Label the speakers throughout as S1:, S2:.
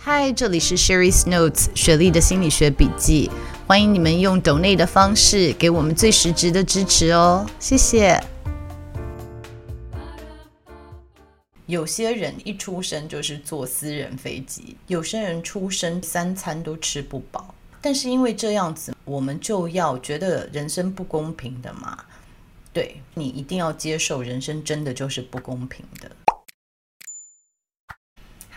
S1: 嗨，这里是 Sherry's Notes 雪莉的心理学笔记，欢迎你们用 Donate 的方式给我们最实质的支持哦，谢谢。有些人一出生就是坐私人飞机，有些人出生三餐都吃不饱，但是因为这样子，我们就要觉得人生不公平的嘛？对，你一定要接受，人生真的就是不公平的。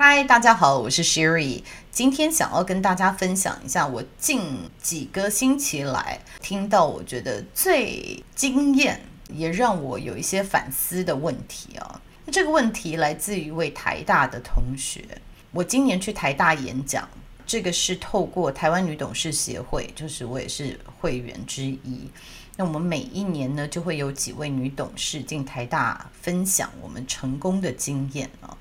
S1: 嗨，大家好，我是 Sherry。今天想要跟大家分享一下我近几个星期来听到我觉得最惊艳，也让我有一些反思的问题啊。那这个问题来自于一位台大的同学。我今年去台大演讲，这个是透过台湾女董事协会，就是我也是会员之一。那我们每一年呢，就会有几位女董事进台大分享我们成功的经验啊。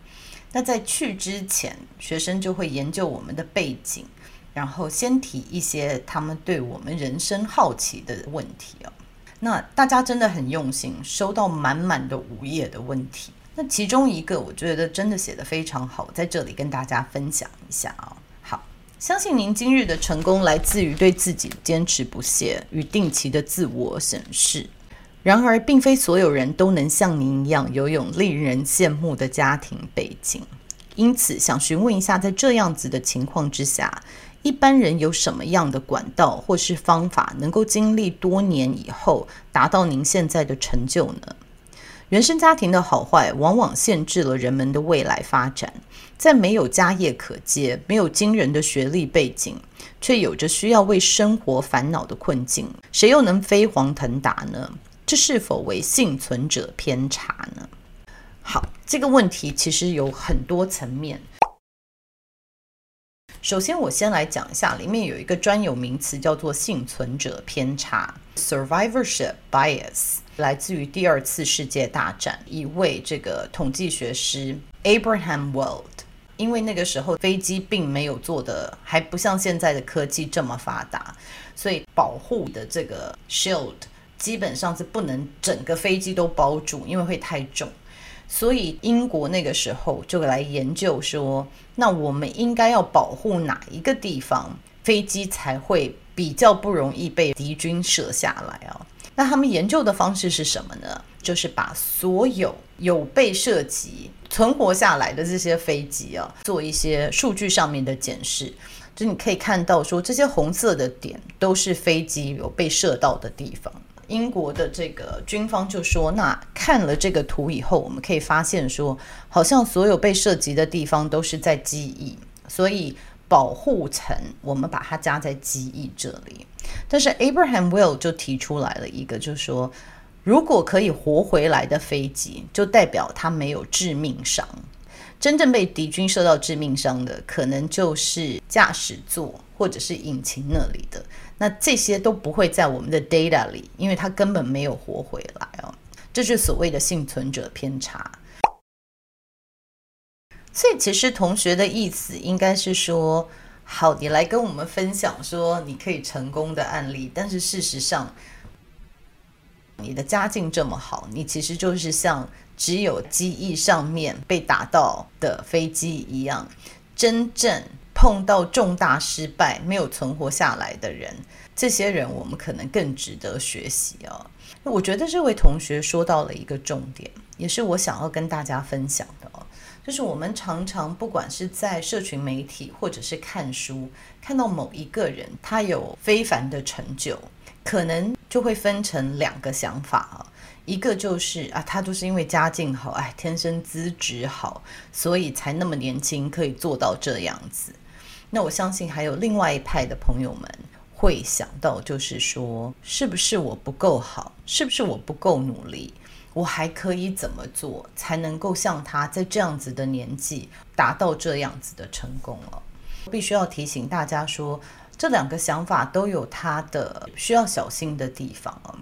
S1: 那在去之前，学生就会研究我们的背景，然后先提一些他们对我们人生好奇的问题哦。那大家真的很用心，收到满满的五页的问题。那其中一个我觉得真的写得非常好，在这里跟大家分享一下啊。好，相信您今日的成功来自于对自己坚持不懈与定期的自我审视。然而，并非所有人都能像您一样拥有令人羡慕的家庭背景。因此，想询问一下，在这样子的情况之下，一般人有什么样的管道或是方法，能够经历多年以后达到您现在的成就呢？原生家庭的好坏，往往限制了人们的未来发展。在没有家业可接、没有惊人的学历背景，却有着需要为生活烦恼的困境，谁又能飞黄腾达呢？这是否为幸存者偏差呢？好，这个问题其实有很多层面。首先，我先来讲一下，里面有一个专有名词叫做幸存者偏差 （survivorship bias），来自于第二次世界大战一位这个统计学师 Abraham Wald。因为那个时候飞机并没有做的还不像现在的科技这么发达，所以保护的这个 shield。基本上是不能整个飞机都包住，因为会太重。所以英国那个时候就来研究说，那我们应该要保护哪一个地方，飞机才会比较不容易被敌军射下来啊？那他们研究的方式是什么呢？就是把所有有被射击存活下来的这些飞机啊，做一些数据上面的检视。就你可以看到说，这些红色的点都是飞机有被射到的地方。英国的这个军方就说：“那看了这个图以后，我们可以发现说，好像所有被涉及的地方都是在机翼，所以保护层我们把它加在机翼这里。但是 Abraham Will 就提出来了一个，就是说，如果可以活回来的飞机，就代表它没有致命伤。真正被敌军射到致命伤的，可能就是驾驶座或者是引擎那里的。”那这些都不会在我们的 data 里，因为它根本没有活回来哦。这是所谓的幸存者偏差。所以其实同学的意思应该是说，好，你来跟我们分享说你可以成功的案例，但是事实上，你的家境这么好，你其实就是像只有机翼上面被打到的飞机一样，真正。碰到重大失败没有存活下来的人，这些人我们可能更值得学习哦。我觉得这位同学说到了一个重点，也是我想要跟大家分享的。就是我们常常不管是在社群媒体或者是看书，看到某一个人他有非凡的成就，可能就会分成两个想法啊。一个就是啊，他就是因为家境好，哎，天生资质好，所以才那么年轻可以做到这样子。那我相信还有另外一派的朋友们会想到，就是说，是不是我不够好？是不是我不够努力？我还可以怎么做才能够像他在这样子的年纪达到这样子的成功了？必须要提醒大家说，这两个想法都有它的需要小心的地方啊。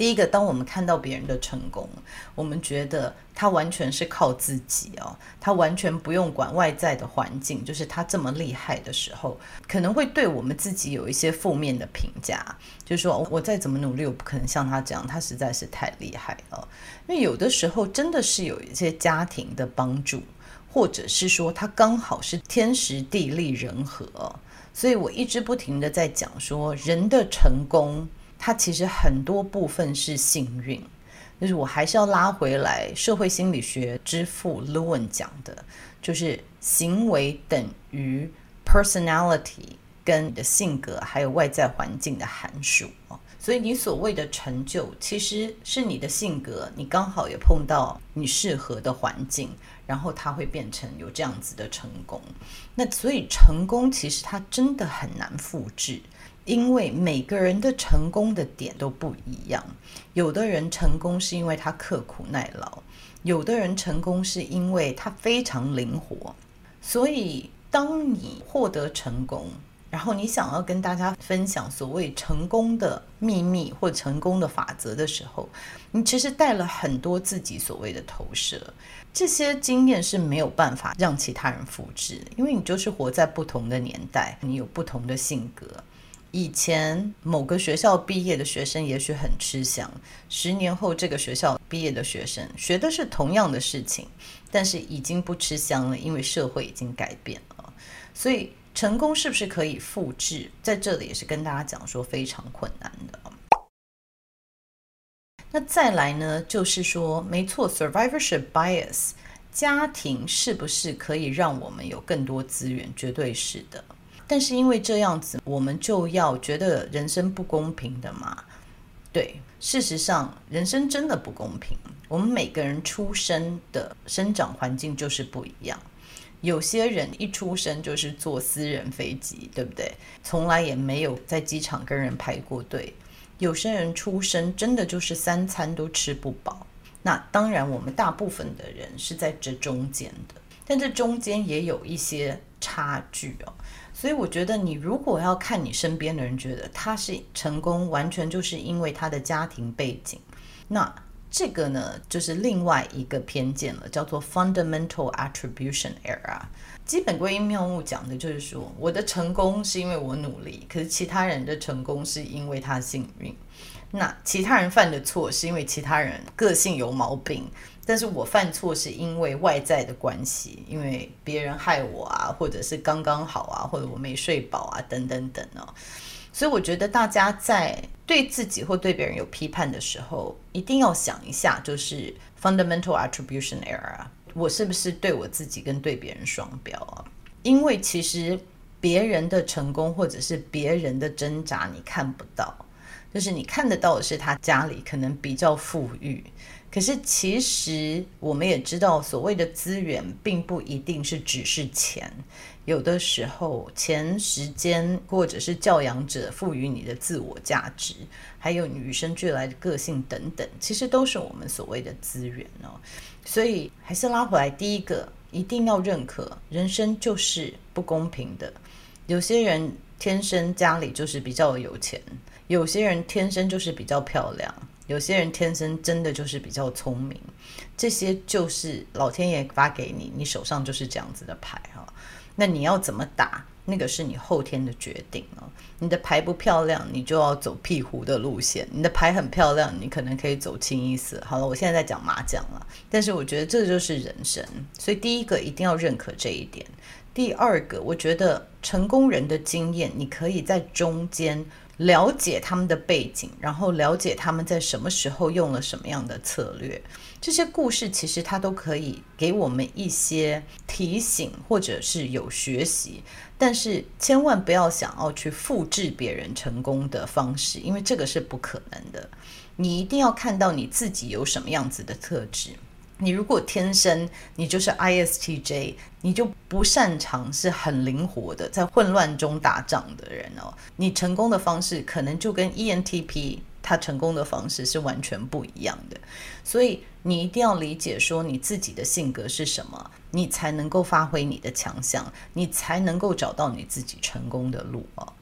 S1: 第一个，当我们看到别人的成功，我们觉得他完全是靠自己哦，他完全不用管外在的环境，就是他这么厉害的时候，可能会对我们自己有一些负面的评价，就是说我再怎么努力，我不可能像他这样，他实在是太厉害了。因为有的时候真的是有一些家庭的帮助，或者是说他刚好是天时地利人和，所以我一直不停地在讲说人的成功。它其实很多部分是幸运，就是我还是要拉回来，社会心理学之父 Lewin 讲的，就是行为等于 personality 跟你的性格还有外在环境的函数。啊，所以你所谓的成就，其实是你的性格，你刚好也碰到你适合的环境，然后他会变成有这样子的成功。那所以成功其实它真的很难复制。因为每个人的成功的点都不一样，有的人成功是因为他刻苦耐劳，有的人成功是因为他非常灵活。所以，当你获得成功，然后你想要跟大家分享所谓成功的秘密或成功的法则的时候，你其实带了很多自己所谓的投射，这些经验是没有办法让其他人复制的，因为你就是活在不同的年代，你有不同的性格。以前某个学校毕业的学生也许很吃香，十年后这个学校毕业的学生学的是同样的事情，但是已经不吃香了，因为社会已经改变了。所以成功是不是可以复制？在这里也是跟大家讲说非常困难的。那再来呢，就是说没错，survivorship bias，家庭是不是可以让我们有更多资源？绝对是的。但是因为这样子，我们就要觉得人生不公平的嘛？对，事实上人生真的不公平。我们每个人出生的生长环境就是不一样。有些人一出生就是坐私人飞机，对不对？从来也没有在机场跟人排过队。有些人出生真的就是三餐都吃不饱。那当然，我们大部分的人是在这中间的，但这中间也有一些差距哦。所以我觉得，你如果要看你身边的人觉得他是成功，完全就是因为他的家庭背景，那这个呢，就是另外一个偏见了，叫做 fundamental attribution error。基本归因谬误讲的就是说，我的成功是因为我努力，可是其他人的成功是因为他幸运。那其他人犯的错是因为其他人个性有毛病。但是我犯错是因为外在的关系，因为别人害我啊，或者是刚刚好啊，或者我没睡饱啊，等等等哦。所以我觉得大家在对自己或对别人有批判的时候，一定要想一下，就是 fundamental attribution error，我是不是对我自己跟对别人双标啊？因为其实别人的成功或者是别人的挣扎，你看不到，就是你看得到的是他家里可能比较富裕。可是，其实我们也知道，所谓的资源并不一定是只是钱，有的时候钱、时间，或者是教养者赋予你的自我价值，还有与生俱来的个性等等，其实都是我们所谓的资源哦。所以，还是拉回来，第一个一定要认可，人生就是不公平的。有些人天生家里就是比较有钱，有些人天生就是比较漂亮。有些人天生真的就是比较聪明，这些就是老天爷发给你，你手上就是这样子的牌哈。那你要怎么打，那个是你后天的决定哦。你的牌不漂亮，你就要走壁虎的路线；你的牌很漂亮，你可能可以走清一色。好了，我现在在讲麻将了，但是我觉得这就是人生，所以第一个一定要认可这一点。第二个，我觉得成功人的经验，你可以在中间。了解他们的背景，然后了解他们在什么时候用了什么样的策略，这些故事其实它都可以给我们一些提醒，或者是有学习。但是千万不要想要去复制别人成功的方式，因为这个是不可能的。你一定要看到你自己有什么样子的特质。你如果天生你就是 ISTJ，你就不擅长是很灵活的，在混乱中打仗的人哦。你成功的方式可能就跟 ENTP。他成功的方式是完全不一样的。所以你一定要理解说你自己的性格是什么，你才能够发挥你的强项，你才能够找到你自己成功的路哦。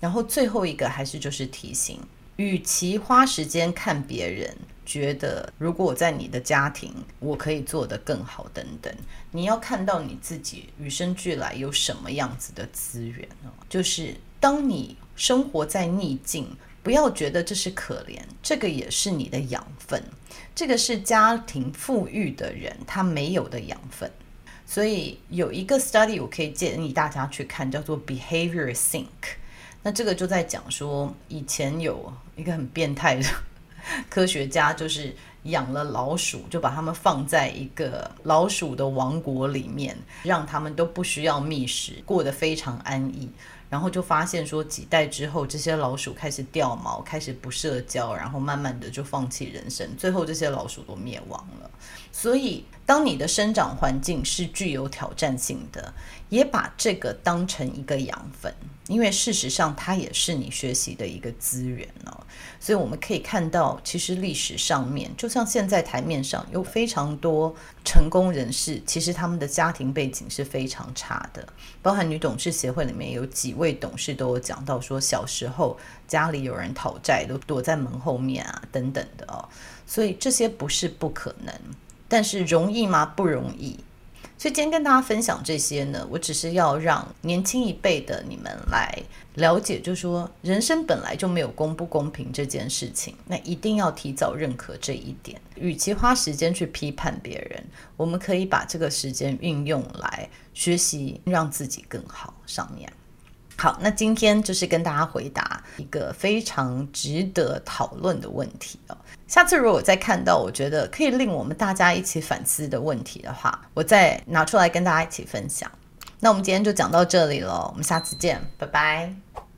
S1: 然后最后一个还是就是提醒，与其花时间看别人，觉得如果我在你的家庭，我可以做得更好等等，你要看到你自己与生俱来有什么样子的资源哦。就是当你生活在逆境，不要觉得这是可怜，这个也是你的养分，这个是家庭富裕的人他没有的养分。所以有一个 study 我可以建议大家去看，叫做 Behavior Sync。那这个就在讲说，以前有一个很变态的科学家，就是养了老鼠，就把它们放在一个老鼠的王国里面，让它们都不需要觅食，过得非常安逸。然后就发现说，几代之后，这些老鼠开始掉毛，开始不社交，然后慢慢的就放弃人生，最后这些老鼠都灭亡了。所以，当你的生长环境是具有挑战性的，也把这个当成一个养分。因为事实上，它也是你学习的一个资源哦。所以我们可以看到，其实历史上面，就像现在台面上有非常多成功人士，其实他们的家庭背景是非常差的。包含女董事协会里面有几位董事都有讲到，说小时候家里有人讨债，都躲在门后面啊，等等的哦。所以这些不是不可能，但是容易吗？不容易。所以今天跟大家分享这些呢，我只是要让年轻一辈的你们来了解，就是说人生本来就没有公不公平这件事情，那一定要提早认可这一点。与其花时间去批判别人，我们可以把这个时间运用来学习，让自己更好。上面。好，那今天就是跟大家回答一个非常值得讨论的问题哦。下次如果再看到我觉得可以令我们大家一起反思的问题的话，我再拿出来跟大家一起分享。那我们今天就讲到这里了，我们下次见，拜拜。